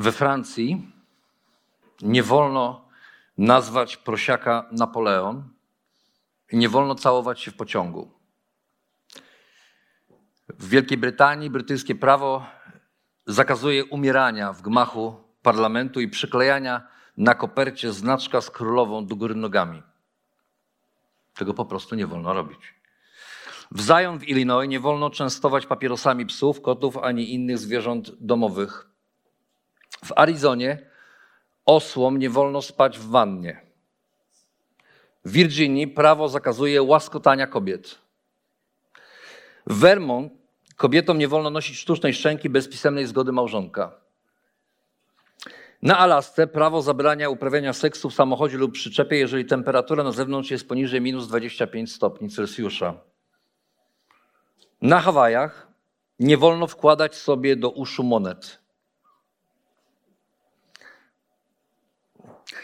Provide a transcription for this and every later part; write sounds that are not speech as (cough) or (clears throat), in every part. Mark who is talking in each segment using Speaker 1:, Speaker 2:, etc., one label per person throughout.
Speaker 1: We Francji nie wolno nazwać prosiaka Napoleon i nie wolno całować się w pociągu. W Wielkiej Brytanii brytyjskie prawo zakazuje umierania w gmachu parlamentu i przyklejania na kopercie znaczka z królową do góry nogami. Tego po prostu nie wolno robić. W Zion w Illinois nie wolno częstować papierosami psów, kotów ani innych zwierząt domowych. W Arizonie osłom nie wolno spać w wannie. W Virginii prawo zakazuje łaskotania kobiet. W Vermont kobietom nie wolno nosić sztucznej szczęki bez pisemnej zgody małżonka. Na Alasce prawo zabrania uprawiania seksu w samochodzie lub przyczepie, jeżeli temperatura na zewnątrz jest poniżej minus 25 stopni Celsjusza. Na Hawajach nie wolno wkładać sobie do uszu monet.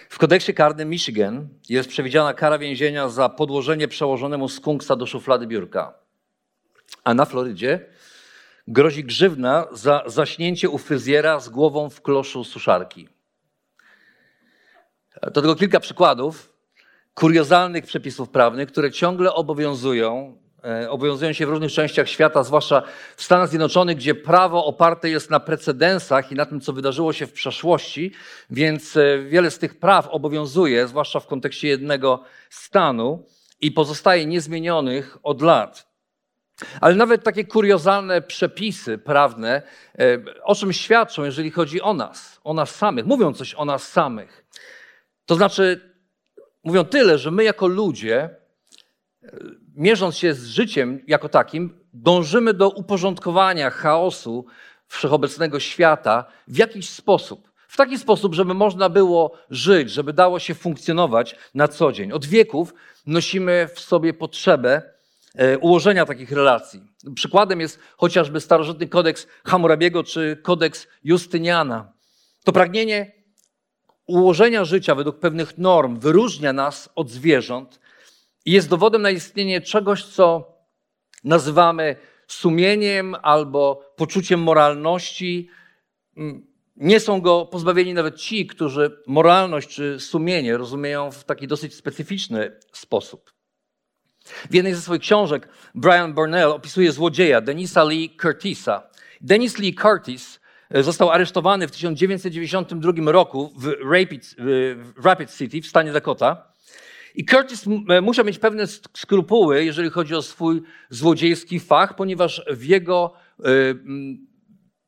Speaker 1: W kodeksie karnym Michigan jest przewidziana kara więzienia za podłożenie przełożonemu skunksa do szuflady biurka. A na Florydzie grozi grzywna za zaśnięcie u fryzjera z głową w kloszu suszarki. To tylko kilka przykładów kuriozalnych przepisów prawnych, które ciągle obowiązują, obowiązują się w różnych częściach świata, zwłaszcza w Stanach Zjednoczonych, gdzie prawo oparte jest na precedensach i na tym, co wydarzyło się w przeszłości, więc e, wiele z tych praw obowiązuje, zwłaszcza w kontekście jednego stanu i pozostaje niezmienionych od lat. Ale nawet takie kuriozalne przepisy prawne e, o czym świadczą, jeżeli chodzi o nas, o nas samych, mówią coś o nas samych. To znaczy, mówią tyle, że my jako ludzie, e, mierząc się z życiem jako takim, dążymy do uporządkowania chaosu wszechobecnego świata w jakiś sposób. W taki sposób, żeby można było żyć, żeby dało się funkcjonować na co dzień. Od wieków nosimy w sobie potrzebę e, ułożenia takich relacji. Przykładem jest chociażby starożytny kodeks Hammurabiego czy kodeks Justyniana. To pragnienie ułożenia życia według pewnych norm wyróżnia nas od zwierząt i jest dowodem na istnienie czegoś, co nazywamy sumieniem albo poczuciem moralności. Nie są go pozbawieni nawet ci, którzy moralność czy sumienie rozumieją w taki dosyć specyficzny sposób. W jednej ze swoich książek Brian Burnell opisuje złodzieja Denisa Lee Curtisa. Denis Lee Curtis E, został aresztowany w 1992 roku w Rapid, w Rapid City w stanie Dakota. I Curtis e, musiał mieć pewne skrupuły, jeżeli chodzi o swój złodziejski fach, ponieważ w jego, e,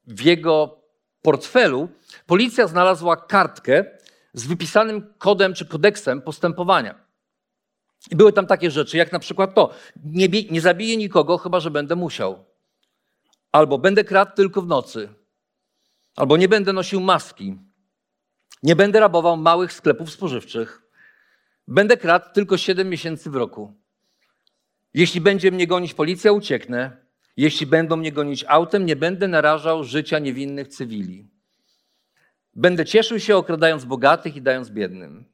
Speaker 1: w jego portfelu policja znalazła kartkę z wypisanym kodem czy kodeksem postępowania. I były tam takie rzeczy, jak na przykład to: nie, nie zabiję nikogo, chyba że będę musiał. Albo będę kradł tylko w nocy. Albo nie będę nosił maski. Nie będę rabował małych sklepów spożywczych. Będę kradł tylko 7 miesięcy w roku. Jeśli będzie mnie gonić policja, ucieknę. Jeśli będą mnie gonić autem, nie będę narażał życia niewinnych cywili. Będę cieszył się okradając bogatych i dając biednym.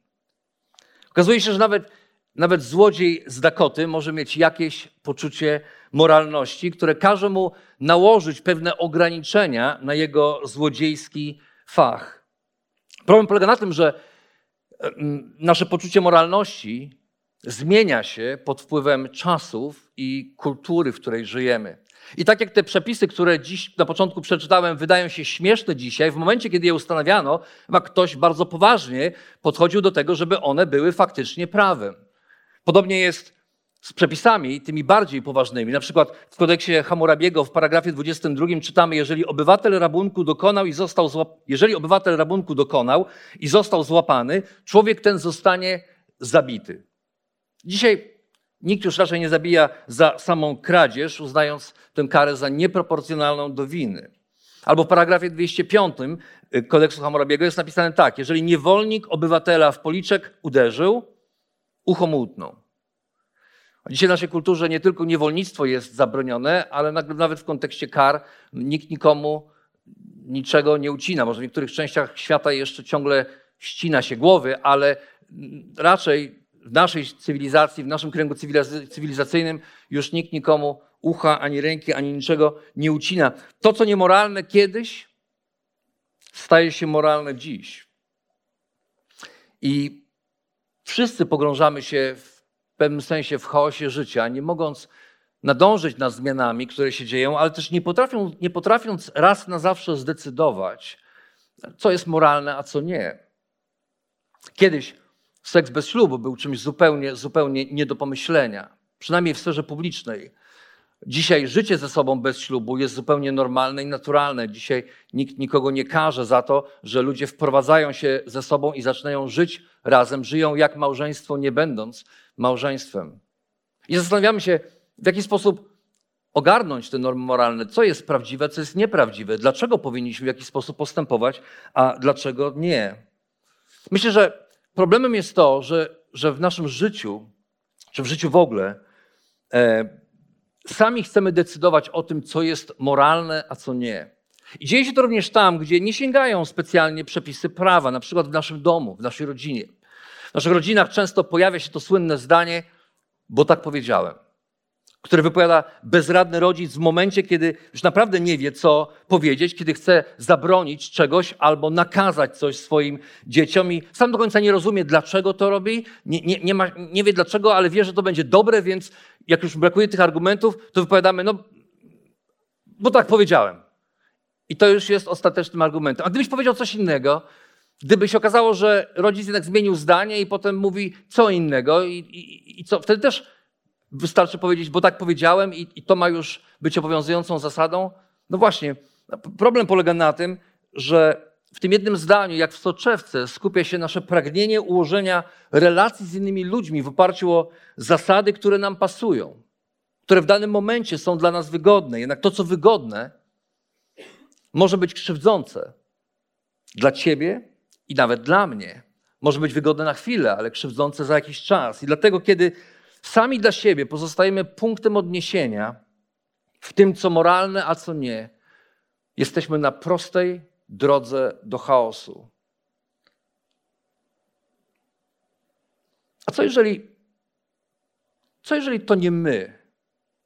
Speaker 1: Okazuje się, że nawet nawet złodziej z Dakoty może mieć jakieś poczucie moralności, które każe mu nałożyć pewne ograniczenia na jego złodziejski fach. Problem polega na tym, że nasze poczucie moralności zmienia się pod wpływem czasów i kultury, w której żyjemy. I tak jak te przepisy, które dziś na początku przeczytałem, wydają się śmieszne dzisiaj, w momencie, kiedy je ustanawiano, chyba ktoś bardzo poważnie podchodził do tego, żeby one były faktycznie prawem. Podobnie jest z przepisami, tymi bardziej poważnymi. Na przykład w kodeksie Hammurabiego w paragrafie 22 czytamy, jeżeli obywatel rabunku dokonał i został złap... jeżeli obywatel rabunku dokonał i został złapany, człowiek ten zostanie zabity. Dzisiaj Nikt już raczej nie zabija za samą kradzież, uznając tę karę za nieproporcjonalną do winy. Albo w paragrafie 205 y, kodeksu Hammurabiego jest napisane tak: jeżeli niewolnik obywatela w policzek uderzył, ucho mu utnął. Dzisiaj w naszej kulturze nie tylko niewolnictwo jest zabronione, ale nawet w kontekście kar nikt nikomu niczego nie ucina. Może w niektórych częściach świata jeszcze ciągle ścina się głowy, ale raczej w naszej cywilizacji, w naszym kręgu cywilizacyjnym już nikt nikomu ucha, ani ręki, ani niczego nie ucina. To, co niemoralne kiedyś, staje się moralne dziś. I wszyscy pogrążamy się w pewnym sensie w chaosie życia, nie mogąc nadążyć nad zmianami, które się dzieją, ale też nie, potrafią, nie potrafiąc raz na zawsze zdecydować, co jest moralne, a co nie. Kiedyś seks bez ślubu był czymś zupełnie, zupełnie nie do pomyślenia, przynajmniej w sferze publicznej. Dzisiaj życie ze sobą bez ślubu jest zupełnie normalne i naturalne. Dzisiaj nikt nikogo nie karze za to, że ludzie wprowadzają się ze sobą i zaczynają żyć razem, żyją jak małżeństwo, nie będąc małżeństwem. I zastanawiamy się, w jaki sposób ogarnąć te normy moralne, co jest prawdziwe, co jest nieprawdziwe, dlaczego powinniśmy w jakiś sposób postępować, a dlaczego nie. Myślę, że problemem jest to, że, że w naszym życiu, czy w życiu w ogóle, e, sami chcemy decydować o tym, co jest moralne, a co nie. I dzieje się to również tam, gdzie nie sięgają specjalnie przepisy prawa, na przykład w naszym domu, w naszej rodzinie. W naszych rodzinach często pojawia się to słynne zdanie, bo tak powiedziałem, które wypowiada bezradny rodzic w momencie, kiedy już naprawdę nie wie, co powiedzieć, kiedy chce zabronić czegoś albo nakazać coś swoim dzieciom i sam do końca nie rozumie, dlaczego to robi, nie, nie, nie, ma, nie wie dlaczego, ale wie, że to będzie dobre, więc jak już brakuje tych argumentów, to wypowiadamy, no, bo tak powiedziałem. I to już jest ostatecznym argumentem. A gdybyś powiedział coś innego, Gdyby się okazało, że rodzic jednak zmienił zdanie i potem mówi co innego, i, i, i co, wtedy też wystarczy powiedzieć, bo tak powiedziałem, i, i to ma już być obowiązującą zasadą. No właśnie, problem polega na tym, że w tym jednym zdaniu, jak w soczewce, skupia się nasze pragnienie ułożenia relacji z innymi ludźmi w oparciu o zasady, które nam pasują, które w danym momencie są dla nas wygodne. Jednak to, co wygodne, może być krzywdzące dla ciebie i nawet dla mnie może być wygodne na chwilę, ale krzywdzące za jakiś czas. I dlatego, kiedy sami dla siebie pozostajemy punktem odniesienia w tym, co moralne, a co nie, jesteśmy na prostej drodze do chaosu. A co jeżeli, co jeżeli to nie my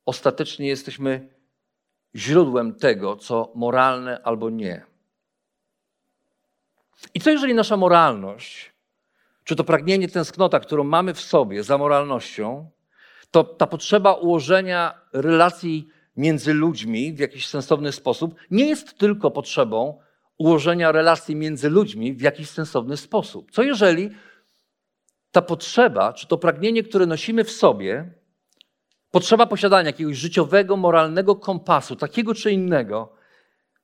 Speaker 1: ostatecznie jesteśmy źródłem tego, co moralne albo nie? I co jeżeli nasza moralność, czy to pragnienie, tęsknota, którą mamy w sobie za moralnością, to ta potrzeba ułożenia relacji między ludźmi w jakiś sensowny sposób nie jest tylko potrzebą ułożenia relacji między ludźmi w jakiś sensowny sposób. Co jeżeli ta potrzeba, czy to pragnienie, które nosimy w sobie, potrzeba posiadania jakiegoś życiowego, moralnego kompasu, takiego czy innego,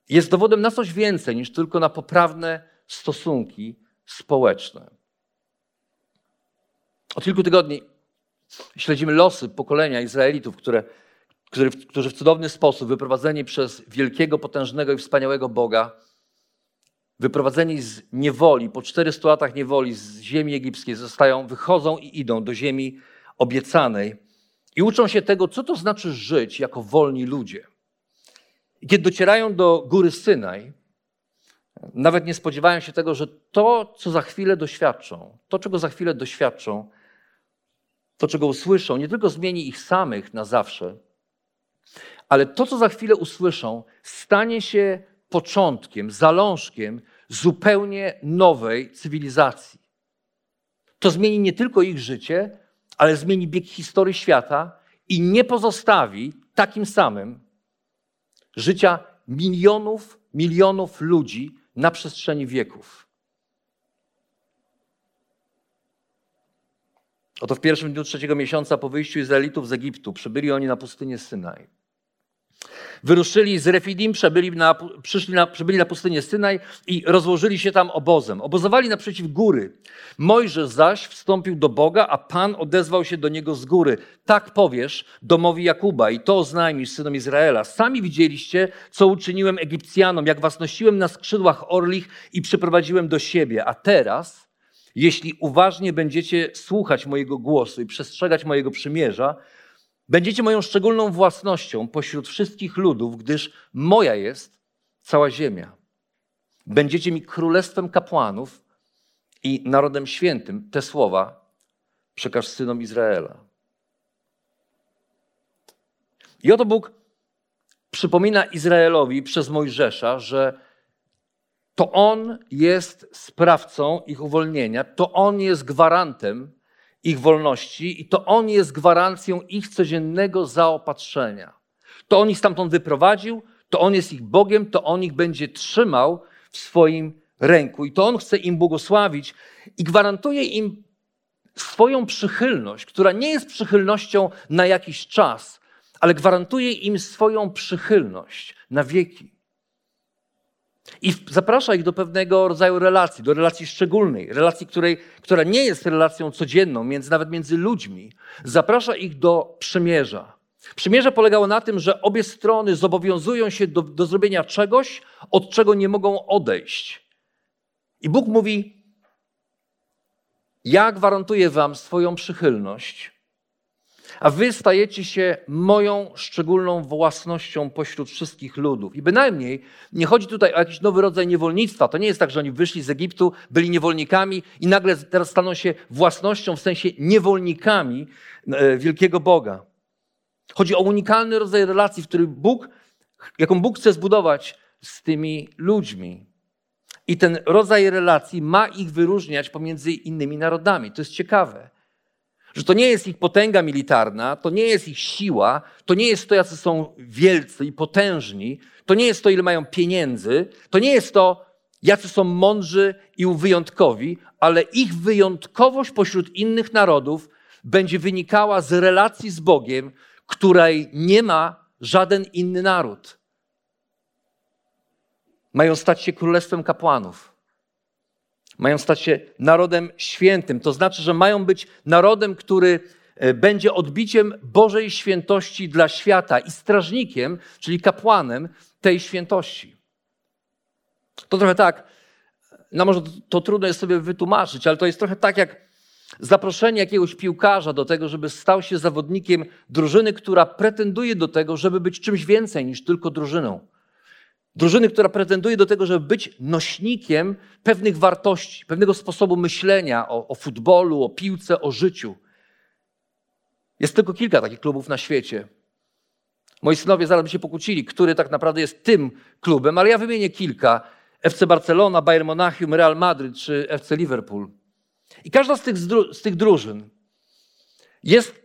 Speaker 1: jest dowodem na coś więcej niż tylko na poprawne stosunki społeczne. Od kilku tygodni śledzimy losy pokolenia Izraelitów, które, które, którzy w cudowny sposób, wyprowadzeni przez wielkiego, potężnego i wspaniałego Boga, wyprowadzeni z niewoli, po 400 latach niewoli z ziemi egipskiej, zostają, wychodzą i idą do ziemi obiecanej i uczą się tego, co to znaczy żyć jako wolni ludzie. I kiedy docierają do góry Synaj, nawet nie spodziewają się tego, że to, co za chwilę doświadczą, to, czego za chwilę doświadczą, to, czego usłyszą, nie tylko zmieni ich samych na zawsze, ale to, co za chwilę usłyszą, stanie się początkiem, zalążkiem zupełnie nowej cywilizacji. To zmieni nie tylko ich życie, ale zmieni bieg historii świata i nie pozostawi takim samym życia milionów, milionów ludzi, na przestrzeni wieków. Oto w pierwszym dniu trzeciego miesiąca po wyjściu Izraelitów z Egiptu przybyli oni na pustynię Synaj. Wyruszyli z Refidim, przebyli na, przyszli na, przybyli na pustynię Synaj i rozłożyli się tam obozem. Obozowali naprzeciw góry. Mojżesz zaś wstąpił do Boga, a Pan odezwał się do niego z góry. Tak powiesz domowi Jakuba i to oznajmisz synom Izraela. Sami widzieliście, co uczyniłem Egipcjanom, jak was nosiłem na skrzydłach orlich i przyprowadziłem do siebie. A teraz, jeśli uważnie będziecie słuchać mojego głosu i przestrzegać mojego przymierza, Będziecie moją szczególną własnością pośród wszystkich ludów, gdyż moja jest cała ziemia. Będziecie mi królestwem kapłanów i narodem świętym. Te słowa przekaż synom Izraela. I oto Bóg przypomina Izraelowi przez Mojżesza, że to On jest sprawcą ich uwolnienia, to On jest gwarantem ich wolności i to On jest gwarancją ich codziennego zaopatrzenia. To On ich stamtąd wyprowadził, to On jest ich Bogiem, to On ich będzie trzymał w swoim ręku i to On chce im błogosławić i gwarantuje im swoją przychylność, która nie jest przychylnością na jakiś czas, ale gwarantuje im swoją przychylność na wieki. I zaprasza ich do pewnego rodzaju relacji, do relacji szczególnej, relacji, której, która nie jest relacją codzienną, między, nawet między ludźmi. Zaprasza ich do przymierza. Przymierze polegało na tym, że obie strony zobowiązują się do, do zrobienia czegoś, od czego nie mogą odejść. I Bóg mówi: Ja gwarantuję Wam swoją przychylność, a wy stajecie się moją szczególną własnością pośród wszystkich ludów. I bynajmniej nie chodzi tutaj o jakiś nowy rodzaj niewolnictwa. To nie jest tak, że oni wyszli z Egiptu, byli niewolnikami i nagle teraz staną się własnością, w sensie niewolnikami e, wielkiego Boga. Chodzi o unikalny rodzaj relacji, w którym Bóg, jaką Bóg chce zbudować z tymi ludźmi. I ten rodzaj relacji ma ich wyróżniać pomiędzy innymi narodami. To jest ciekawe. Że to nie jest ich potęga militarna, to nie jest ich siła, to nie jest to, jacy są wielcy i potężni, to nie jest to, ile mają pieniędzy, to nie jest to, jacy są mądrzy i wyjątkowi, ale ich wyjątkowość pośród innych narodów będzie wynikała z relacji z Bogiem, której nie ma żaden inny naród. Mają stać się królestwem kapłanów. Mają stać się narodem świętym. To znaczy, że mają być narodem, który e, będzie odbiciem Bożej świętości dla świata i strażnikiem, czyli kapłanem tej świętości. To trochę tak, no może to trudno jest sobie wytłumaczyć, ale to jest trochę tak jak zaproszenie jakiegoś piłkarza do tego, żeby stał się zawodnikiem drużyny, która pretenduje do tego, żeby być czymś więcej niż tylko drużyną. Drużyny, która pretenduje do tego, żeby być nośnikiem pewnych wartości, pewnego sposobu myślenia o, o futbolu, o piłce, o życiu. Jest tylko kilka takich klubów na świecie. Moi synowie zaraz by się pokłócili, który tak naprawdę jest tym klubem, ale ja wymienię kilka. FC Barcelona, Bayern Monachium, Real Madrid czy FC Liverpool. I każda z tych, z tych drużyn jest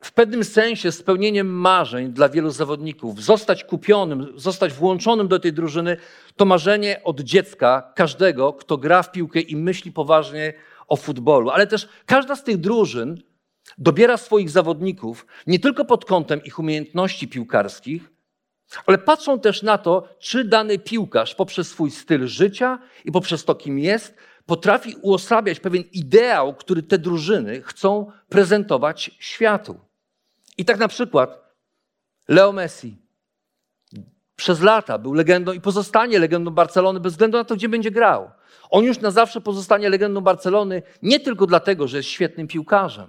Speaker 1: w pewnym sensie spełnieniem marzeń dla wielu zawodników. Zostać kupionym, zostać włączonym do tej drużyny to marzenie od dziecka każdego, kto gra w piłkę i myśli poważnie o futbolu. Ale też każda z tych drużyn dobiera swoich zawodników nie tylko pod kątem ich umiejętności piłkarskich, ale patrzą też na to, czy dany piłkarz poprzez swój styl życia i poprzez to, kim jest, potrafi uosabiać pewien ideał, który te drużyny chcą prezentować światu. I tak na przykład Leo Messi przez lata był legendą i pozostanie legendą Barcelony bez względu na to, gdzie będzie grał. On już na zawsze pozostanie legendą Barcelony nie tylko dlatego, że jest świetnym piłkarzem,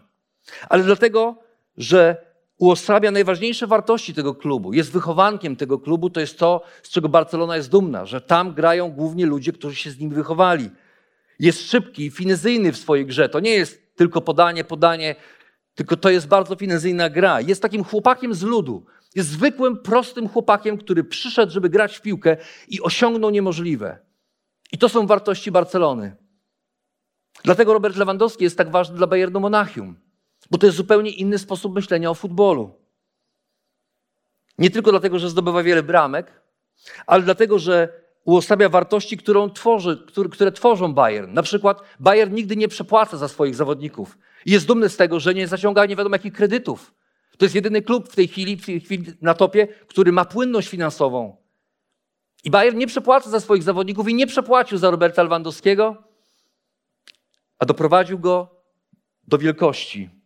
Speaker 1: ale dlatego, że uosabia najważniejsze wartości tego klubu. Jest wychowankiem tego klubu, to jest to, z czego Barcelona jest dumna, że tam grają głównie ludzie, którzy się z nim wychowali. Jest szybki, finezyjny w swojej grze. To nie jest tylko podanie, podanie, tylko to jest bardzo finezyjna gra. Jest takim chłopakiem z ludu. Jest zwykłym, prostym chłopakiem, który przyszedł, żeby grać w piłkę i osiągnął niemożliwe. I to są wartości Barcelony. Dlatego Robert Lewandowski jest tak ważny dla Bayernu Monachium, bo to jest zupełnie inny sposób myślenia o futbolu. Nie tylko dlatego, że zdobywa wiele bramek, ale dlatego, że uosabia wartości, którą tworzy, które, tworzą Bayern. Na przykład Bayern nigdy nie przepłaca za swoich zawodników. Jest dumny z tego, że nie zaciąga nie wiadomo jakich kredytów. To jest jedyny klub w tej chwili, w tej chwili na topie, który ma płynność finansową. I Bayern nie przepłaca za swoich zawodników i nie przepłacił za Roberta Lewandowskiego, a doprowadził go do wielkości.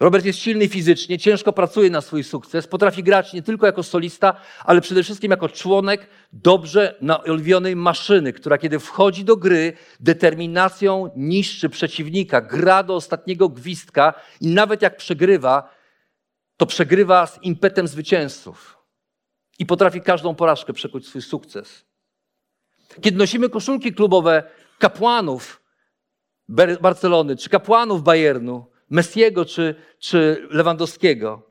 Speaker 1: Robert jest silny fizycznie, ciężko pracuje na swój sukces, potrafi grać nie tylko jako solista, ale przede wszystkim jako członek dobrze naoliwionej maszyny, która kiedy wchodzi do gry, determinacją niszczy przeciwnika, gra do ostatniego gwizdka i nawet jak przegrywa, to przegrywa z impetem zwycięzców i potrafi każdą porażkę przekuć swój sukces. Kiedy nosimy koszulki klubowe kapłanów Barcelony czy kapłanów Bayernu, Messiego czy, czy Lewandowskiego,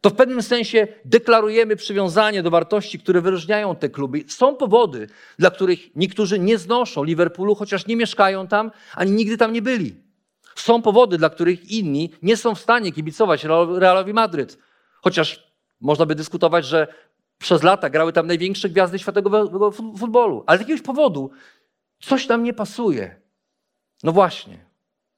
Speaker 1: to w pewnym sensie deklarujemy przywiązanie do wartości, które wyróżniają te kluby. Są powody, dla których niektórzy nie znoszą Liverpoolu, chociaż nie mieszkają tam, ani nigdy tam nie byli. Są powody, dla których inni nie są w stanie kibicować Realowi Madryt, chociaż można by dyskutować, że przez lata grały tam największe gwiazdy światowego futbolu, ale z jakiegoś powodu coś nam nie pasuje. No właśnie.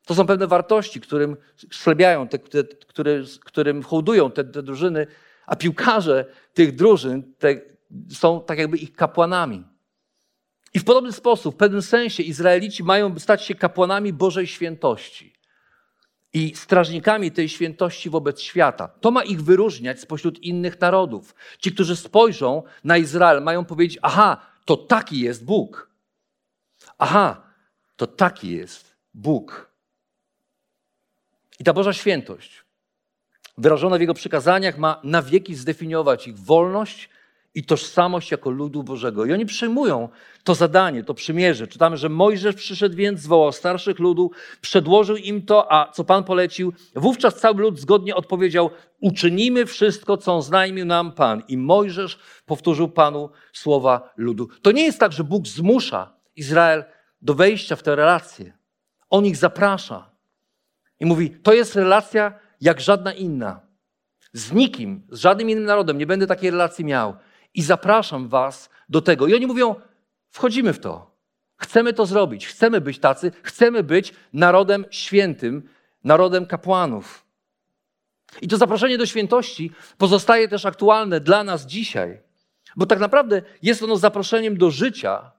Speaker 1: To są pewne wartości, którym schlebiają, te, te, które, którym hołdują te, te drużyny, a piłkarze tych drużyn te, są tak jakby ich kapłanami. I w podobny sposób, w pewnym sensie, Izraelici mają stać się kapłanami Bożej świętości i strażnikami tej świętości wobec świata. To ma ich wyróżniać spośród innych narodów. Ci, którzy spojrzą na Izrael, mają powiedzieć: Aha, to taki jest Bóg. Aha, to taki jest Bóg. I ta Boża świętość, wyrażona w Jego przykazaniach, ma na wieki zdefiniować ich wolność i tożsamość jako ludu Bożego. I oni przyjmują to zadanie, to przymierze. Czytamy, że Mojżesz przyszedł więc, zwołał starszych ludu, przedłożył im to, a co Pan polecił, wówczas cały lud zgodnie odpowiedział, uczynimy wszystko, co znajmił nam Pan. I Mojżesz powtórzył Panu słowa ludu. To nie jest tak, że Bóg zmusza Izrael do wejścia w tę relację. On ich zaprasza. I mówi: To jest relacja jak żadna inna. Z nikim, z żadnym innym narodem nie będę takiej relacji miał. I zapraszam Was do tego. I oni mówią: Wchodzimy w to. Chcemy to zrobić. Chcemy być tacy. Chcemy być narodem świętym, narodem kapłanów. I to zaproszenie do świętości pozostaje też aktualne dla nas dzisiaj, bo tak naprawdę jest ono zaproszeniem do życia,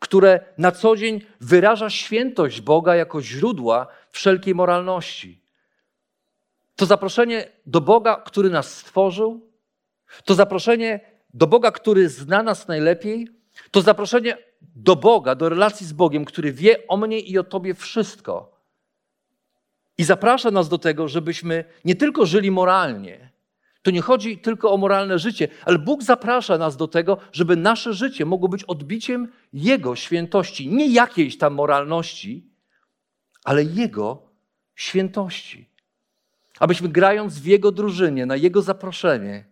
Speaker 1: które na co dzień wyraża świętość Boga jako źródła wszelkiej moralności. To zaproszenie do Boga, który nas stworzył, to zaproszenie do Boga, który zna nas najlepiej, to zaproszenie do Boga, do relacji z Bogiem, który wie o mnie i o Tobie wszystko. I zaprasza nas do tego, żebyśmy nie tylko żyli moralnie, to nie chodzi tylko o moralne życie, ale Bóg zaprasza nas do tego, żeby nasze życie mogło być odbiciem Jego świętości. Nie jakiejś tam moralności, ale Jego świętości. Abyśmy grając w Jego drużynie, na Jego zaproszenie,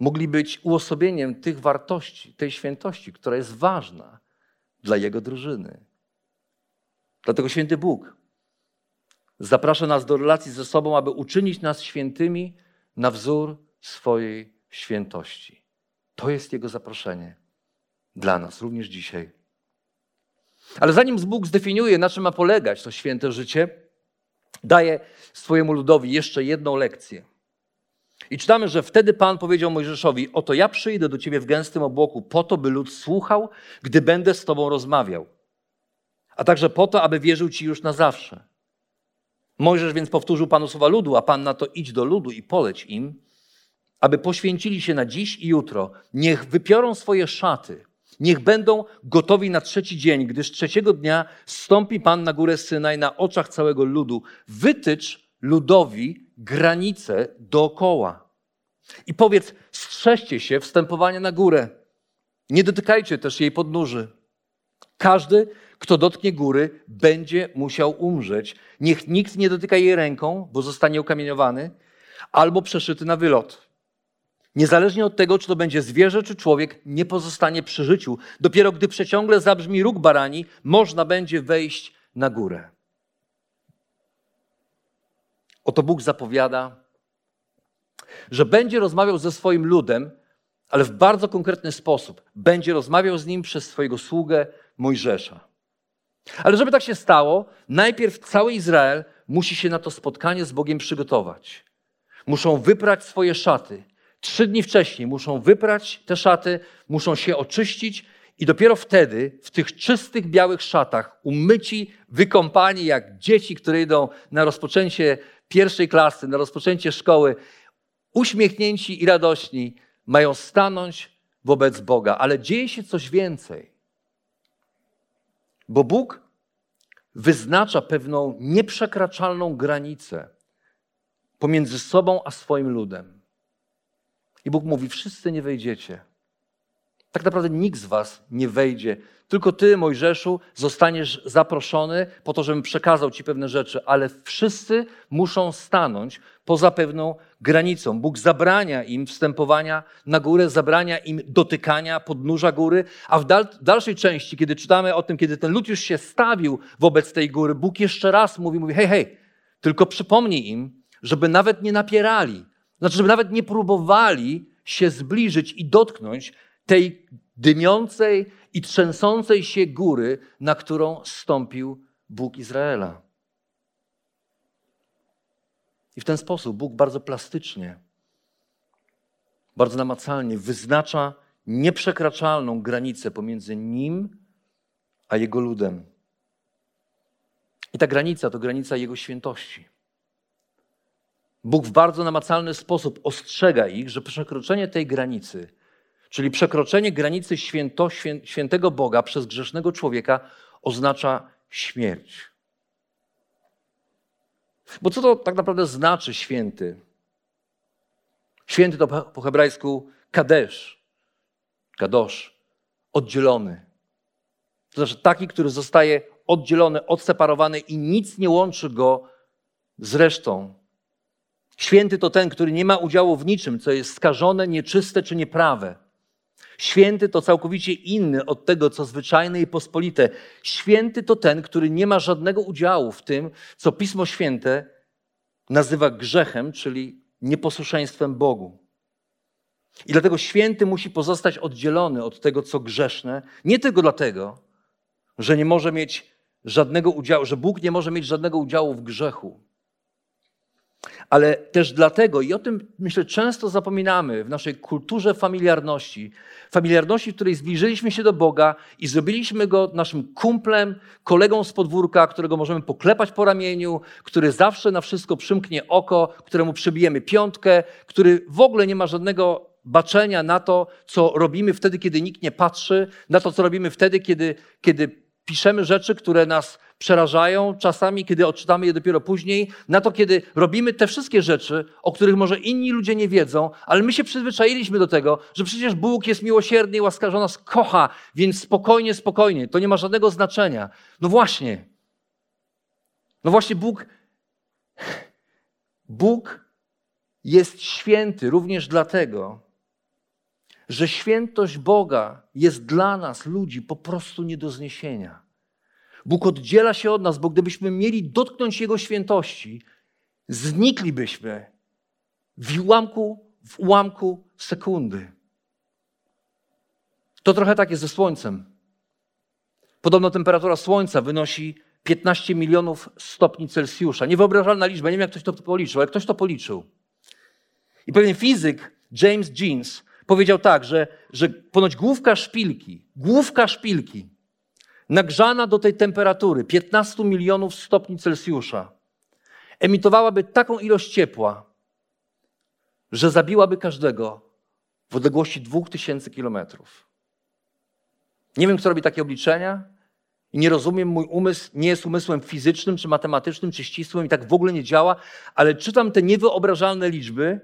Speaker 1: mogli być uosobieniem tych wartości, tej świętości, która jest ważna dla Jego drużyny. Dlatego święty Bóg zaprasza nas do relacji ze sobą, aby uczynić nas świętymi na wzór swojej świętości. To jest Jego zaproszenie dla nas, również dzisiaj. Ale zanim Bóg zdefiniuje, na czym ma polegać to święte życie, daje swojemu ludowi jeszcze jedną lekcję. I czytamy, że wtedy Pan powiedział Mojżeszowi: Oto ja przyjdę do ciebie w gęstym obłoku, po to, by lud słuchał, gdy będę z tobą rozmawiał, a także po to, aby wierzył ci już na zawsze. Mojżesz więc powtórzył Panu słowa ludu, a Pan na to idź do ludu i poleć im, aby poświęcili się na dziś i jutro. Niech wypiorą swoje szaty, niech będą gotowi na trzeci dzień, gdyż trzeciego dnia stąpi Pan na górę Synaj na oczach całego ludu. Wytycz ludowi granice dookoła. I powiedz, strzeżcie się wstępowania na górę. Nie dotykajcie też jej podnóży. Każdy, kto dotknie góry, będzie musiał umrzeć. Niech nikt nie dotyka jej ręką, bo zostanie ukamieniowany, albo przeszyty na wylot. Niezależnie od tego, czy to będzie zwierzę, czy człowiek, nie pozostanie przy życiu. Dopiero gdy przeciągle zabrzmi róg barani, można będzie wejść na górę. Oto Bóg zapowiada, że będzie rozmawiał ze swoim ludem, ale w bardzo konkretny sposób. Będzie rozmawiał z nim przez swojego sługę Mojżesza. Ale żeby tak się stało, najpierw cały Izrael musi się na to spotkanie z Bogiem przygotować. Muszą wyprać swoje szaty. Trzy dni wcześniej muszą wyprać te szaty, muszą się oczyścić i dopiero wtedy, w tych czystych, białych szatach, umyci, wykąpani jak dzieci, które idą na rozpoczęcie pierwszej klasy, na rozpoczęcie szkoły, uśmiechnięci i radośni, mają stanąć wobec Boga. Ale dzieje się coś więcej. Bo Bóg wyznacza pewną nieprzekraczalną granicę pomiędzy sobą a swoim ludem. I Bóg mówi: Wszyscy nie wejdziecie. Tak naprawdę nikt z was nie wejdzie. Tylko ty, Mojżeszu, zostaniesz zaproszony po to, żebym przekazał ci pewne rzeczy, ale wszyscy muszą stanąć poza pewną granicą. Bóg zabrania im wstępowania na górę, zabrania im dotykania podnóża góry, a w dal dalszej części, kiedy czytamy o tym, kiedy ten lud już się stawił wobec tej góry, Bóg jeszcze raz mówi, mówi, hej, hej, tylko przypomnij im, żeby nawet nie napierali, znaczy, żeby nawet nie próbowali się zbliżyć i dotknąć tej dymiącej i trzęsącej się góry, na którą stąpił Bóg Izraela. I w ten sposób Bóg bardzo plastycznie, bardzo namacalnie wyznacza nieprzekraczalną granicę pomiędzy Nim a Jego ludem. I ta granica to granica Jego świętości. Bóg w bardzo namacalny sposób ostrzega ich, że przekroczenie tej granicy, czyli przekroczenie granicy święto, świętego Boga przez grzesznego człowieka, oznacza śmierć. Bo co to tak naprawdę znaczy święty? Święty to po hebrajsku kadesz, kadosz, oddzielony. To znaczy taki, który zostaje oddzielony, odseparowany i nic nie łączy go z resztą Święty to ten, który nie ma udziału w niczym, co jest skażone, nieczyste czy nieprawe. Święty to całkowicie inny od tego, co zwyczajne i pospolite. Święty to ten, który nie ma żadnego udziału w tym, co Pismo Święte nazywa grzechem, czyli nieposłuszeństwem Bogu. I dlatego święty musi pozostać oddzielony od tego, co grzeszne, nie tylko dlatego, że nie może mieć żadnego udziału, że Bóg nie może mieć żadnego udziału w grzechu, ale też dlatego, i o tym myślę często zapominamy w naszej kulturze familiarności, familiarności, w której zbliżyliśmy się do Boga i zrobiliśmy go naszym kumplem, kolegą z podwórka, którego możemy poklepać po ramieniu, który zawsze na wszystko przymknie oko, któremu przybijemy piątkę, który w ogóle nie ma żadnego baczenia na to, co robimy wtedy, kiedy nikt nie patrzy, na to, co robimy wtedy, kiedy, kiedy piszemy rzeczy, które nas przerażają, czasami, kiedy odczytamy je dopiero później, na to, kiedy robimy te wszystkie rzeczy, o których może inni ludzie nie wiedzą, ale my się przyzwyczailiśmy do tego, że przecież Bóg jest miłosierny i łaskawy, nas kocha, więc spokojnie, spokojnie, to nie ma żadnego znaczenia. No właśnie. No właśnie Bóg Bóg jest święty również dlatego, że świętość Boga jest dla nas, ludzi, po prostu nie do zniesienia. Bóg oddziela się od nas, bo gdybyśmy mieli dotknąć Jego świętości, zniklibyśmy w ułamku, w ułamku sekundy. To trochę tak jest ze Słońcem. Podobno temperatura Słońca wynosi 15 milionów stopni Celsjusza. Niewyobrażalna liczba, nie wiem jak ktoś to policzył, ale ktoś to policzył. I pewien fizyk, James Jeans, powiedział tak, że, że ponoć główka szpilki, główka szpilki nagrzana do tej temperatury 15 milionów stopni Celsjusza, emitowałaby taką ilość ciepła, że zabiłaby każdego w odległości 2000 kilometrów. Nie wiem, kto robi takie obliczenia i nie rozumiem, mój umysł nie jest umysłem fizycznym, czy matematycznym, czy ścisłym i tak w ogóle nie działa, ale czytam te niewyobrażalne liczby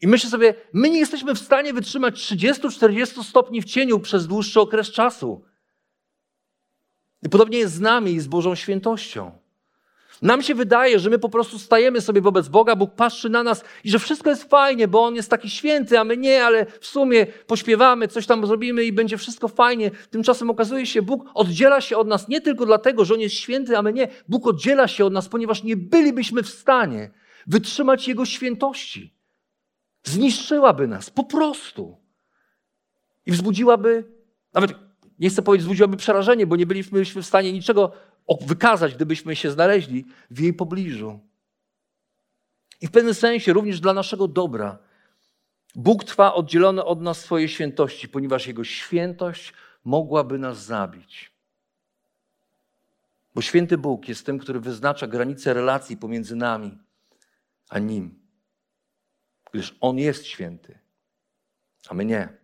Speaker 1: i myślę sobie, my nie jesteśmy w stanie wytrzymać 30-40 stopni w cieniu przez dłuższy okres czasu. I podobnie jest z nami i z Bożą świętością. Nam się wydaje, że my po prostu stajemy sobie wobec Boga, Bóg patrzy na nas i że wszystko jest fajnie, bo On jest taki święty, a my nie, ale w sumie pośpiewamy, coś tam zrobimy i będzie wszystko fajnie. Tymczasem okazuje się, Bóg oddziela się od nas nie tylko dlatego, że On jest święty, a my nie. Bóg oddziela się od nas, ponieważ nie bylibyśmy w stanie wytrzymać Jego świętości. Zniszczyłaby nas po prostu. I wzbudziłaby, nawet nie chcę powiedzieć, wzbudziłaby przerażenie, bo nie byliśmy w stanie niczego wykazać, gdybyśmy się znaleźli w jej pobliżu. I w pewnym sensie również dla naszego dobra. Bóg trwa oddzielony od nas swojej świętości, ponieważ Jego świętość mogłaby nas zabić. Bo święty Bóg jest tym, który wyznacza granice relacji pomiędzy nami a Nim. Gdyż On jest święty, a my nie.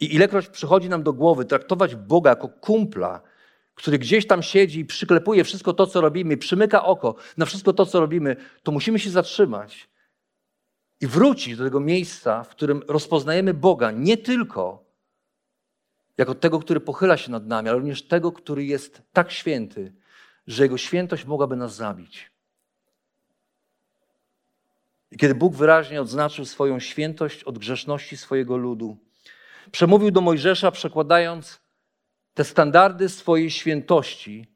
Speaker 1: I ilekroć przychodzi nam do głowy traktować Boga jako kumpla, który gdzieś tam siedzi i przyklepuje wszystko to, co robimy, przymyka oko na wszystko to, co robimy, to musimy się zatrzymać i wrócić do tego miejsca, w którym rozpoznajemy Boga nie tylko jako tego, który pochyla się nad nami, ale również tego, który jest tak święty, że Jego świętość mogłaby nas zabić. I kiedy Bóg wyraźnie odznaczył swoją świętość od grzeszności swojego ludu, przemówił do Mojżesza, przekładając te standardy swojej świętości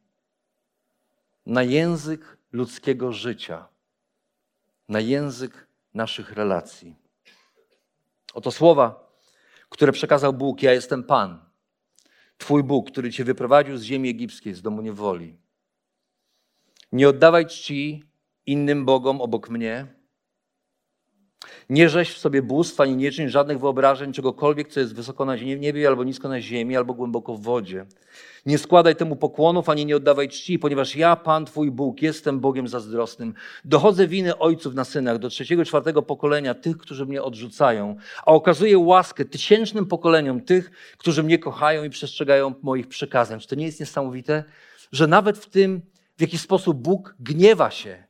Speaker 1: na język ludzkiego życia, na język naszych relacji. Oto słowa, które przekazał Bóg: Ja jestem Pan, Twój Bóg, który Cię wyprowadził z ziemi egipskiej, z domu niewoli. Nie oddawaj czci innym bogom obok mnie nie rzeź w sobie bóstw, ani nie czyń żadnych wyobrażeń czegokolwiek, co jest wysoko na niebie, albo nisko na ziemi, albo głęboko w wodzie. Nie składaj temu pokłonów, ani nie oddawaj czci, ponieważ ja, Pan Twój Bóg, jestem Bogiem zazdrosnym. Dochodzę winy ojców na synach do trzeciego, czwartego pokolenia tych, którzy mnie odrzucają, a okazuję łaskę tysięcznym pokoleniom tych, którzy mnie kochają i przestrzegają moich przykazań. Czy to nie jest niesamowite, że nawet w tym, w jaki sposób Bóg gniewa się,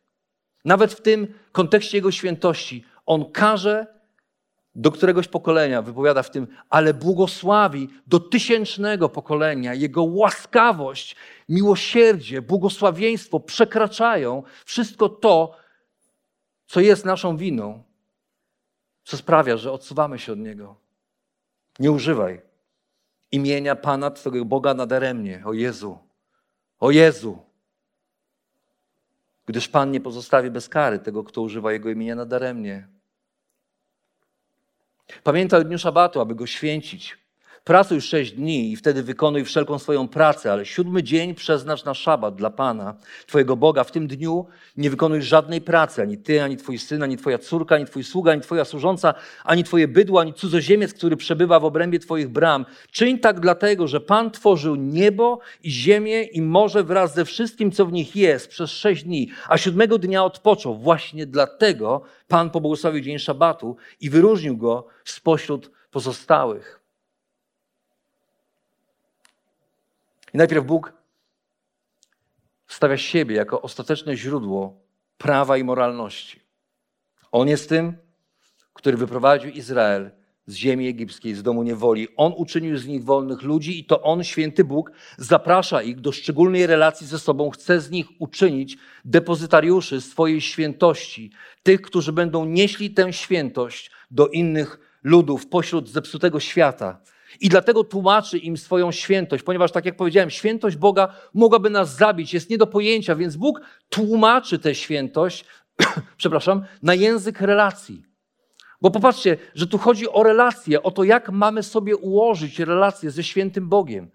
Speaker 1: nawet w tym kontekście Jego świętości, on każe do któregoś pokolenia, wypowiada w tym, ale błogosławi do tysięcznego pokolenia. Jego łaskawość, miłosierdzie, błogosławieństwo przekraczają wszystko to, co jest naszą winą, co sprawia, że odsuwamy się od Niego. Nie używaj imienia Pana Twojego Boga nadaremnie. O Jezu, o Jezu. Gdyż Pan nie pozostawi bez kary tego, kto używa Jego imienia nadaremnie. Pamiętaj o dniu szabatu, aby go święcić. Pracuj sześć dni i wtedy wykonuj wszelką swoją pracę, ale siódmy dzień przeznacz na szabat dla Pana, Twojego Boga. W tym dniu nie wykonuj żadnej pracy, ani Ty, ani Twój syn, ani Twoja córka, ani Twój sługa, ani Twoja służąca, ani Twoje bydło, ani cudzoziemiec, który przebywa w obrębie Twoich bram. Czyń tak dlatego, że Pan tworzył niebo i ziemię i morze wraz ze wszystkim, co w nich jest, przez sześć dni, a siódmego dnia odpoczął. Właśnie dlatego Pan pobłogosławił dzień szabatu i wyróżnił go spośród pozostałych. I najpierw Bóg stawia siebie jako ostateczne źródło prawa i moralności. On jest tym, który wyprowadził Izrael z ziemi egipskiej, z domu niewoli. On uczynił z nich wolnych ludzi i to On, święty Bóg, zaprasza ich do szczególnej relacji ze sobą. Chce z nich uczynić depozytariuszy swojej świętości, tych, którzy będą nieśli tę świętość do innych ludów pośród zepsutego świata. I dlatego tłumaczy im swoją świętość, ponieważ, tak jak powiedziałem, świętość Boga mogłaby nas zabić, jest nie do pojęcia, więc Bóg tłumaczy tę świętość, (clears throat) przepraszam, na język relacji. Bo popatrzcie, że tu chodzi o relacje, o to, jak mamy sobie ułożyć relacje ze świętym Bogiem.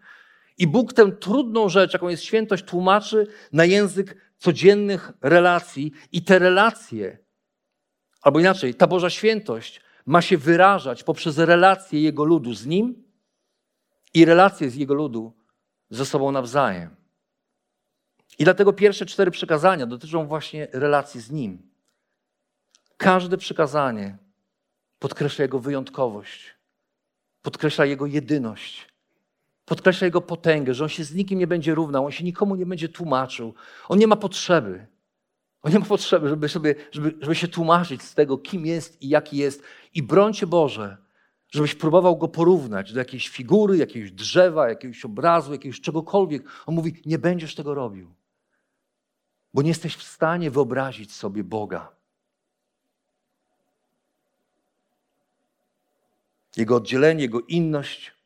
Speaker 1: I Bóg tę trudną rzecz, jaką jest świętość, tłumaczy na język codziennych relacji. I te relacje, albo inaczej, ta Boża świętość ma się wyrażać poprzez relacje Jego ludu z Nim i relacje z Jego ludu ze sobą nawzajem. I dlatego pierwsze cztery przykazania dotyczą właśnie relacji z Nim. Każde przykazanie podkreśla Jego wyjątkowość, podkreśla Jego jedyność, podkreśla Jego potęgę, że On się z nikim nie będzie równał, On się nikomu nie będzie tłumaczył, On nie ma potrzeby. On nie ma potrzeby, żeby, sobie, żeby, żeby się tłumaczyć z tego, kim jest i jaki jest. I brońcie Boże, żebyś próbował go porównać do jakiejś figury, jakiegoś drzewa, jakiegoś obrazu, jakiegoś czegokolwiek. On mówi: Nie będziesz tego robił, bo nie jesteś w stanie wyobrazić sobie Boga. Jego oddzielenie, jego inność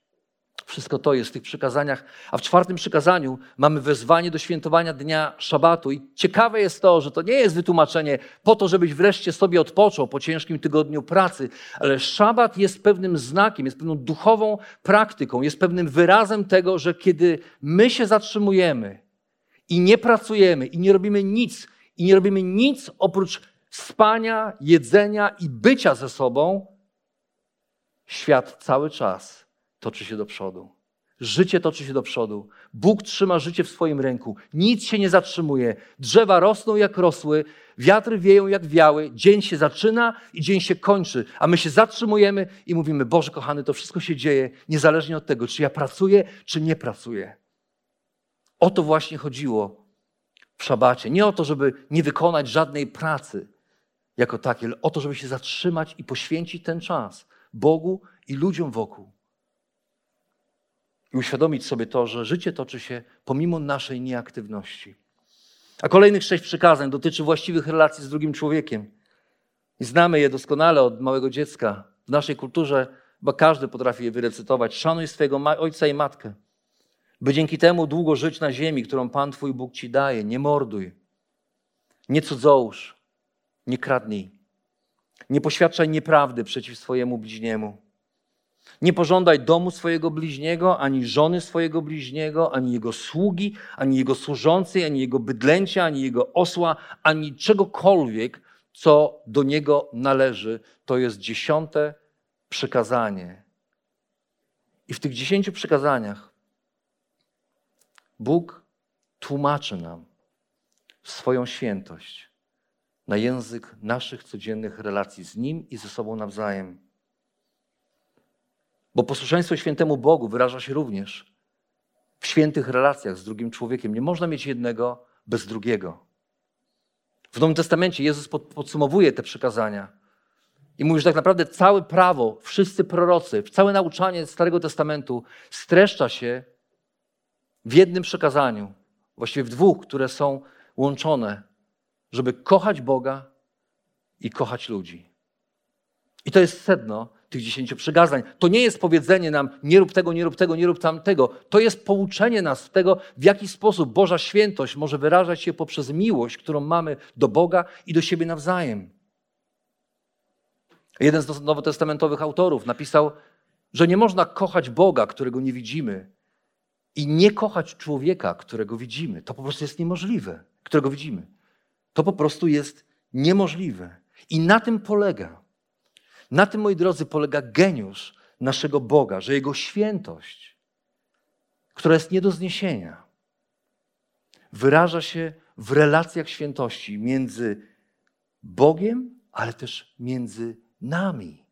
Speaker 1: wszystko to jest w tych przykazaniach. A w czwartym przykazaniu mamy wezwanie do świętowania dnia szabatu. I ciekawe jest to, że to nie jest wytłumaczenie po to, żebyś wreszcie sobie odpoczął po ciężkim tygodniu pracy, ale szabat jest pewnym znakiem, jest pewną duchową praktyką, jest pewnym wyrazem tego, że kiedy my się zatrzymujemy i nie pracujemy i nie robimy nic, i nie robimy nic oprócz spania, jedzenia i bycia ze sobą, świat cały czas toczy się do przodu. Życie toczy się do przodu. Bóg trzyma życie w swoim ręku. Nic się nie zatrzymuje. Drzewa rosną jak rosły, wiatry wieją jak wiały. Dzień się zaczyna i dzień się kończy. A my się zatrzymujemy i mówimy: Boże, kochany, to wszystko się dzieje niezależnie od tego, czy ja pracuję, czy nie pracuję. O to właśnie chodziło w szabacie. Nie o to, żeby nie wykonać żadnej pracy jako takiej, ale o to, żeby się zatrzymać i poświęcić ten czas Bogu i ludziom wokół i uświadomić sobie to, że życie toczy się pomimo naszej nieaktywności. A kolejnych sześć przykazań dotyczy właściwych relacji z drugim człowiekiem. I znamy je doskonale od małego dziecka. W naszej kulturze bo każdy potrafi je wyrecytować. Szanuj swojego ojca i matkę, by dzięki temu długo żyć na ziemi, którą Pan Twój Bóg Ci daje. Nie morduj, nie cudzołóż, nie kradnij, nie poświadczaj nieprawdy przeciw swojemu bliźniemu. Nie pożądaj domu swojego bliźniego, ani żony swojego bliźniego, ani jego sługi, ani jego służącej, ani jego bydlęcia, ani jego osła, ani czegokolwiek, co do niego należy. To jest dziesiąte przykazanie. I w tych dziesięciu przykazaniach Bóg tłumaczy nam swoją świętość na język naszych codziennych relacji z Nim i ze sobą nawzajem. Bo posłuszeństwo świętemu Bogu wyraża się również w świętych relacjach z drugim człowiekiem. Nie można mieć jednego bez drugiego. W Nowym Testamencie Jezus podsumowuje te przekazania i mówi, że tak naprawdę całe prawo, wszyscy prorocy, całe nauczanie Starego Testamentu streszcza się w jednym przekazaniu, właściwie w dwóch, które są łączone, żeby kochać Boga i kochać ludzi. I to jest sedno tych dziesięciu przygazań. To nie jest powiedzenie nam, nie rób tego, nie rób tego, nie rób tamtego. To jest pouczenie nas tego, w jaki sposób Boża świętość może wyrażać się poprzez miłość, którą mamy do Boga i do siebie nawzajem. Jeden z nowotestamentowych autorów napisał, że nie można kochać Boga, którego nie widzimy, i nie kochać człowieka, którego widzimy. To po prostu jest niemożliwe, którego widzimy. To po prostu jest niemożliwe. I na tym polega na tym, moi drodzy, polega geniusz naszego Boga, że Jego świętość, która jest nie do zniesienia, wyraża się w relacjach świętości między Bogiem, ale też między nami.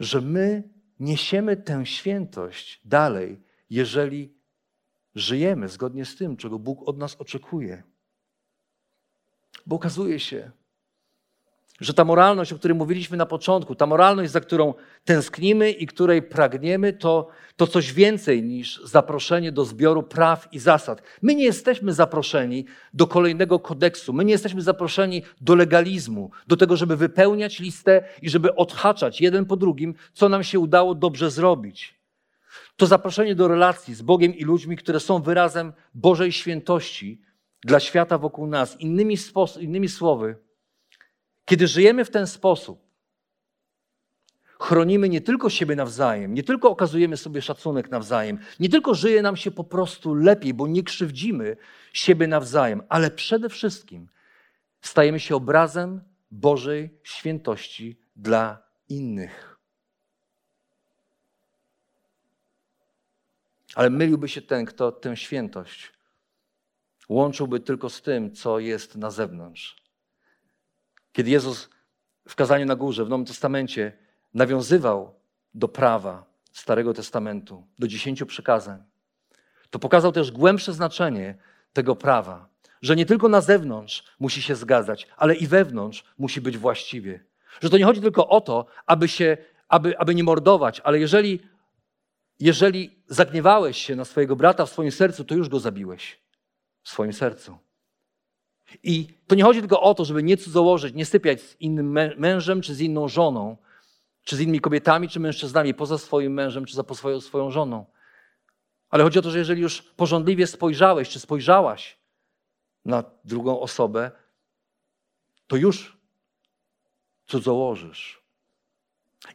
Speaker 1: Że my niesiemy tę świętość dalej, jeżeli żyjemy zgodnie z tym, czego Bóg od nas oczekuje. Bo okazuje się, że ta moralność, o której mówiliśmy na początku, ta moralność, za którą tęsknimy i której pragniemy, to, to coś więcej niż zaproszenie do zbioru praw i zasad. My nie jesteśmy zaproszeni do kolejnego kodeksu, my nie jesteśmy zaproszeni do legalizmu, do tego, żeby wypełniać listę i żeby odhaczać jeden po drugim, co nam się udało dobrze zrobić. To zaproszenie do relacji z Bogiem i ludźmi, które są wyrazem Bożej świętości dla świata wokół nas. Innymi, innymi słowy, kiedy żyjemy w ten sposób, chronimy nie tylko siebie nawzajem, nie tylko okazujemy sobie szacunek nawzajem, nie tylko żyje nam się po prostu lepiej, bo nie krzywdzimy siebie nawzajem, ale przede wszystkim stajemy się obrazem Bożej świętości dla innych. Ale myliłby się ten, kto tę świętość łączyłby tylko z tym, co jest na zewnątrz kiedy Jezus w kazaniu na górze w Nowym Testamencie nawiązywał do prawa Starego Testamentu, do dziesięciu przykazań, to pokazał też głębsze znaczenie tego prawa, że nie tylko na zewnątrz musi się zgadzać, ale i wewnątrz musi być właściwie. Że to nie chodzi tylko o to, aby, się, aby, aby nie mordować, ale jeżeli, jeżeli zagniewałeś się na swojego brata w swoim sercu, to już go zabiłeś w swoim sercu. I to nie chodzi tylko o to, żeby nie cudzołożyć, nie sypiać z innym mężem czy z inną żoną, czy z innymi kobietami czy mężczyznami poza swoim mężem czy za swoją, swoją żoną. Ale chodzi o to, że jeżeli już porządliwie spojrzałeś czy spojrzałaś na drugą osobę, to już cudzołożysz.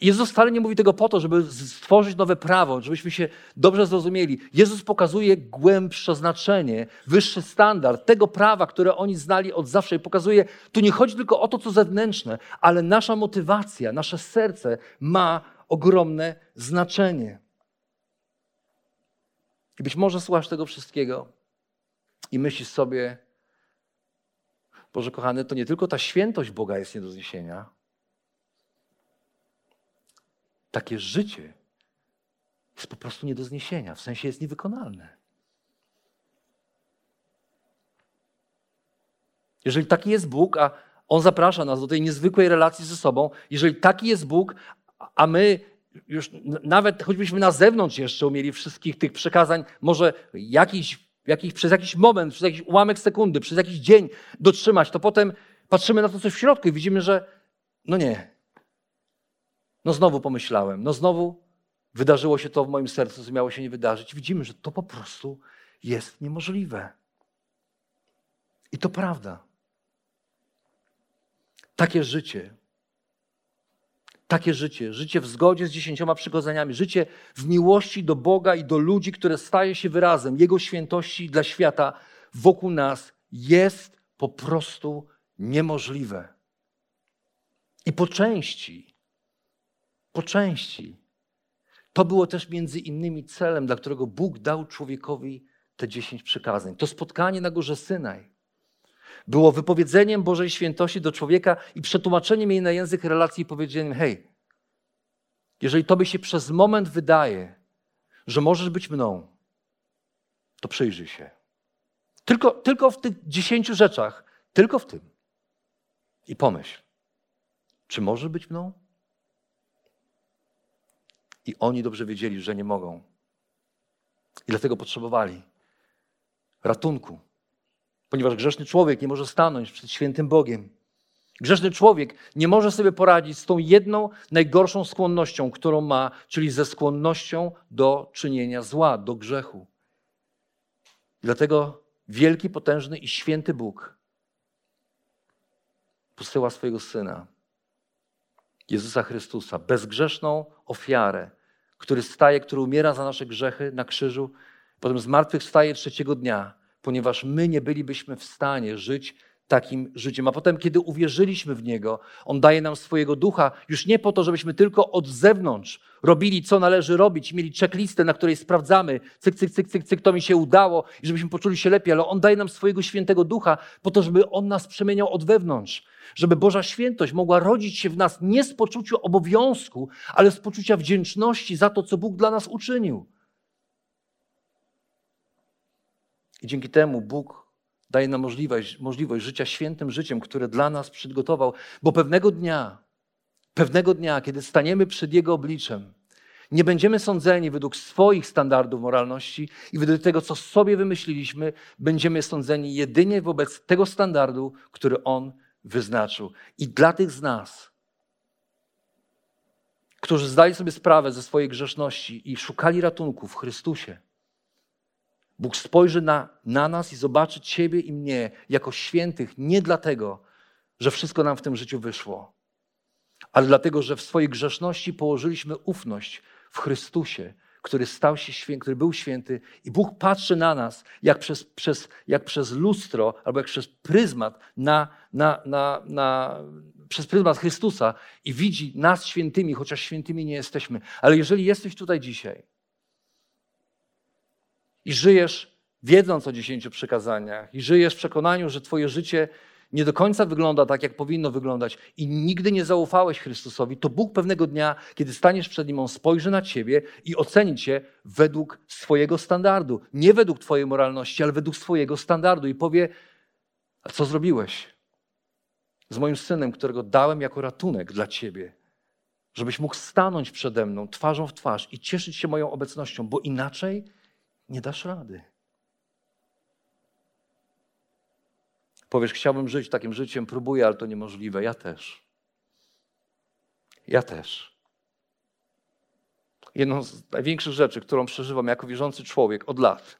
Speaker 1: Jezus wcale nie mówi tego po to, żeby stworzyć nowe prawo, żebyśmy się dobrze zrozumieli. Jezus pokazuje głębsze znaczenie, wyższy standard tego prawa, które oni znali od zawsze i pokazuje, tu nie chodzi tylko o to, co zewnętrzne, ale nasza motywacja, nasze serce ma ogromne znaczenie. I być może słuchasz tego wszystkiego i myślisz sobie, Boże kochany, to nie tylko ta świętość Boga jest nie do zniesienia, takie życie jest po prostu nie do zniesienia, w sensie jest niewykonalne. Jeżeli taki jest Bóg, a On zaprasza nas do tej niezwykłej relacji ze sobą, jeżeli taki jest Bóg, a my już nawet choćbyśmy na zewnątrz jeszcze umieli wszystkich tych przekazań, może jakiś, jakiś, przez jakiś moment, przez jakiś ułamek sekundy, przez jakiś dzień dotrzymać, to potem patrzymy na to, co w środku i widzimy, że no nie, no znowu pomyślałem, no znowu wydarzyło się to w moim sercu, co miało się nie wydarzyć. Widzimy, że to po prostu jest niemożliwe. I to prawda. Takie życie, takie życie, życie w zgodzie z dziesięcioma przykazaniami, życie w miłości do Boga i do ludzi, które staje się wyrazem Jego świętości dla świata wokół nas, jest po prostu niemożliwe. I po części po części. To było też między innymi celem, dla którego Bóg dał człowiekowi te dziesięć przykazań. To spotkanie na górze Synaj było wypowiedzeniem Bożej świętości do człowieka i przetłumaczeniem jej na język relacji i powiedzeniem: hej, jeżeli tobie się przez moment wydaje, że możesz być mną, to przyjrzyj się. Tylko, tylko w tych dziesięciu rzeczach, tylko w tym. I pomyśl, czy możesz być mną? I oni dobrze wiedzieli, że nie mogą. I dlatego potrzebowali ratunku. Ponieważ grzeszny człowiek nie może stanąć przed świętym Bogiem. Grzeszny człowiek nie może sobie poradzić z tą jedną najgorszą skłonnością, którą ma, czyli ze skłonnością do czynienia zła, do grzechu. Dlatego wielki, potężny i święty Bóg posyła swojego syna, Jezusa Chrystusa, bezgrzeszną ofiarę, który staje, który umiera za nasze grzechy na krzyżu, potem zmartwychwstaje trzeciego dnia, ponieważ my nie bylibyśmy w stanie żyć takim życiem. A potem, kiedy uwierzyliśmy w Niego, On daje nam swojego ducha, już nie po to, żebyśmy tylko od zewnątrz robili, co należy robić, mieli checklistę, na której sprawdzamy, cyk, cyk, cyk, cyk, cyk, to mi się udało i żebyśmy poczuli się lepiej, ale On daje nam swojego świętego ducha po to, żeby On nas przemieniał od wewnątrz, żeby Boża świętość mogła rodzić się w nas nie z poczucia obowiązku, ale z poczucia wdzięczności za to, co Bóg dla nas uczynił. I dzięki temu Bóg daje nam możliwość, możliwość życia świętym życiem, które dla nas przygotował, bo pewnego dnia, pewnego dnia, kiedy staniemy przed Jego obliczem, nie będziemy sądzeni według swoich standardów moralności i według tego, co sobie wymyśliliśmy, będziemy sądzeni jedynie wobec tego standardu, który On wyznaczył. I dla tych z nas, którzy zdali sobie sprawę ze swojej grzeszności i szukali ratunku w Chrystusie, Bóg spojrzy na, na nas i zobaczy Ciebie i mnie jako świętych nie dlatego, że wszystko nam w tym życiu wyszło, ale dlatego, że w swojej grzeszności położyliśmy ufność w Chrystusie, który stał się święty, który był święty i Bóg patrzy na nas jak przez, przez, jak przez lustro albo jak przez pryzmat na, na, na, na, przez pryzmat Chrystusa i widzi nas świętymi, chociaż świętymi nie jesteśmy. Ale jeżeli jesteś tutaj dzisiaj i żyjesz wiedząc o dziesięciu przykazaniach. I żyjesz w przekonaniu, że twoje życie nie do końca wygląda tak, jak powinno wyglądać. I nigdy nie zaufałeś Chrystusowi, to Bóg pewnego dnia, kiedy staniesz przed Nim, On spojrzy na Ciebie i oceni Cię według swojego standardu. Nie według Twojej moralności, ale według swojego standardu. I powie, a co zrobiłeś z moim synem, którego dałem jako ratunek dla Ciebie, żebyś mógł stanąć przede mną twarzą w twarz i cieszyć się moją obecnością, bo inaczej nie dasz rady. Powiesz, chciałbym żyć takim życiem, próbuję, ale to niemożliwe. Ja też. Ja też. Jedną z największych rzeczy, którą przeżywam jako wierzący człowiek od lat,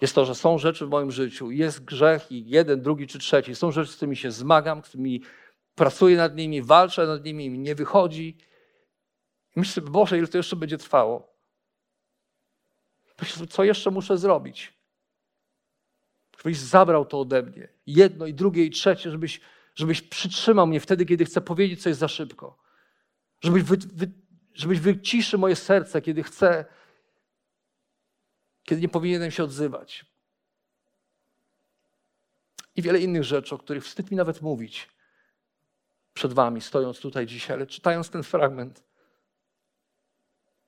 Speaker 1: jest to, że są rzeczy w moim życiu, jest grzech i jeden, drugi czy trzeci. Są rzeczy, z którymi się zmagam, z którymi pracuję nad nimi, walczę nad nimi, mi nie wychodzi. Myślę Boże, ile to jeszcze będzie trwało? Co jeszcze muszę zrobić? Żebyś zabrał to ode mnie. Jedno i drugie i trzecie, żebyś, żebyś przytrzymał mnie wtedy, kiedy chcę powiedzieć coś za szybko. Żebyś, wy, wy, żebyś wyciszy moje serce, kiedy chcę, kiedy nie powinienem się odzywać. I wiele innych rzeczy, o których wstyd mi nawet mówić przed Wami, stojąc tutaj dzisiaj, ale czytając ten fragment,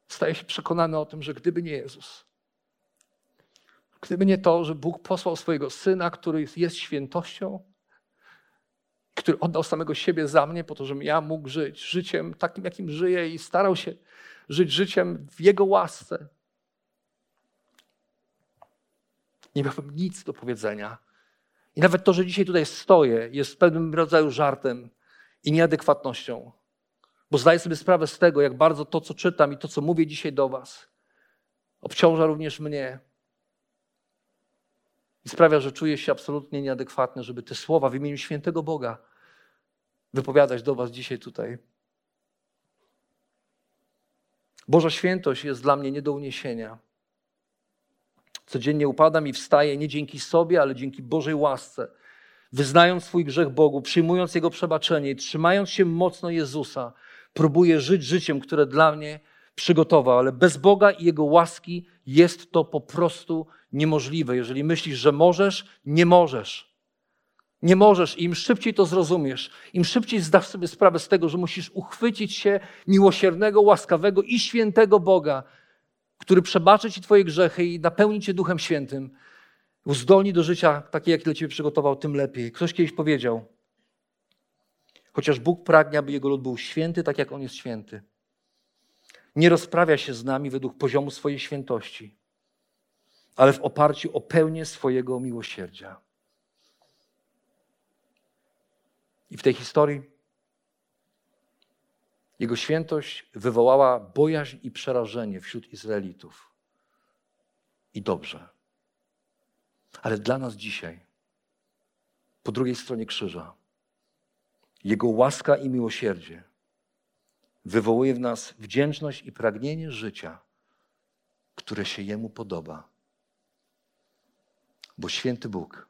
Speaker 1: staję się przekonany o tym, że gdyby nie Jezus, gdyby nie to, że Bóg posłał swojego Syna, który jest świętością, który oddał samego siebie za mnie, po to, żebym ja mógł żyć życiem takim, jakim żyję i starał się żyć życiem w Jego łasce. Nie miałbym nic do powiedzenia. I nawet to, że dzisiaj tutaj stoję, jest pewnym rodzaju żartem i nieadekwatnością. Bo zdaję sobie sprawę z tego, jak bardzo to, co czytam i to, co mówię dzisiaj do Was, obciąża również mnie. I sprawia, że czuję się absolutnie nieadekwatny, żeby te słowa w imieniu świętego Boga wypowiadać do Was dzisiaj tutaj. Boża świętość jest dla mnie nie do uniesienia. Codziennie upadam i wstaję nie dzięki sobie, ale dzięki Bożej łasce. Wyznając swój grzech Bogu, przyjmując Jego przebaczenie i trzymając się mocno Jezusa, próbuję żyć życiem, które dla mnie przygotował, ale bez Boga i Jego łaski jest to po prostu niemożliwe. Jeżeli myślisz, że możesz, nie możesz. Nie możesz i im szybciej to zrozumiesz, im szybciej zdasz sobie sprawę z tego, że musisz uchwycić się miłosiernego, łaskawego i świętego Boga, który przebaczy ci Twoje grzechy i napełni Cię Duchem Świętym, uzdolni do życia takie, jakie dla Ciebie przygotował, tym lepiej. Ktoś kiedyś powiedział, chociaż Bóg pragnie, aby Jego lud był święty, tak jak On jest święty. Nie rozprawia się z nami według poziomu swojej świętości, ale w oparciu o pełnię swojego miłosierdzia. I w tej historii jego świętość wywołała bojaźń i przerażenie wśród Izraelitów. I dobrze. Ale dla nas dzisiaj, po drugiej stronie krzyża, Jego łaska i miłosierdzie wywołuje w nas wdzięczność i pragnienie życia, które się Jemu podoba. Bo święty Bóg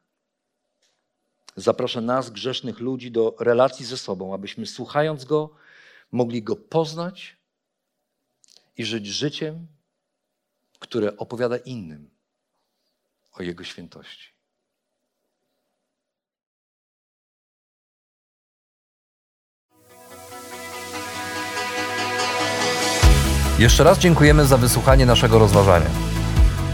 Speaker 1: zaprasza nas, grzesznych ludzi, do relacji ze sobą, abyśmy słuchając Go, mogli Go poznać i żyć życiem, które opowiada innym o Jego świętości.
Speaker 2: Jeszcze raz dziękujemy za wysłuchanie naszego rozważania.